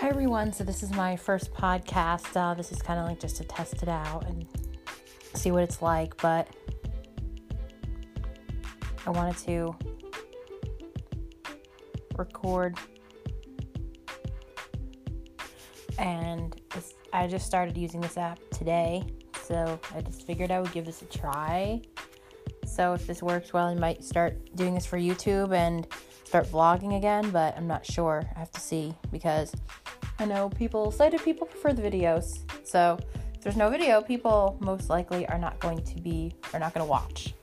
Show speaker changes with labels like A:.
A: Hi everyone. So this is my first podcast. Uh, this is kind of like just to test it out and see what it's like. But I wanted to record, and this, I just started using this app today. So I just figured I would give this a try. So if this works well, I might start doing this for YouTube and start vlogging again, but I'm not sure. I have to see because I know people, sighted people prefer the videos. So if there's no video, people most likely are not going to be, are not going to watch.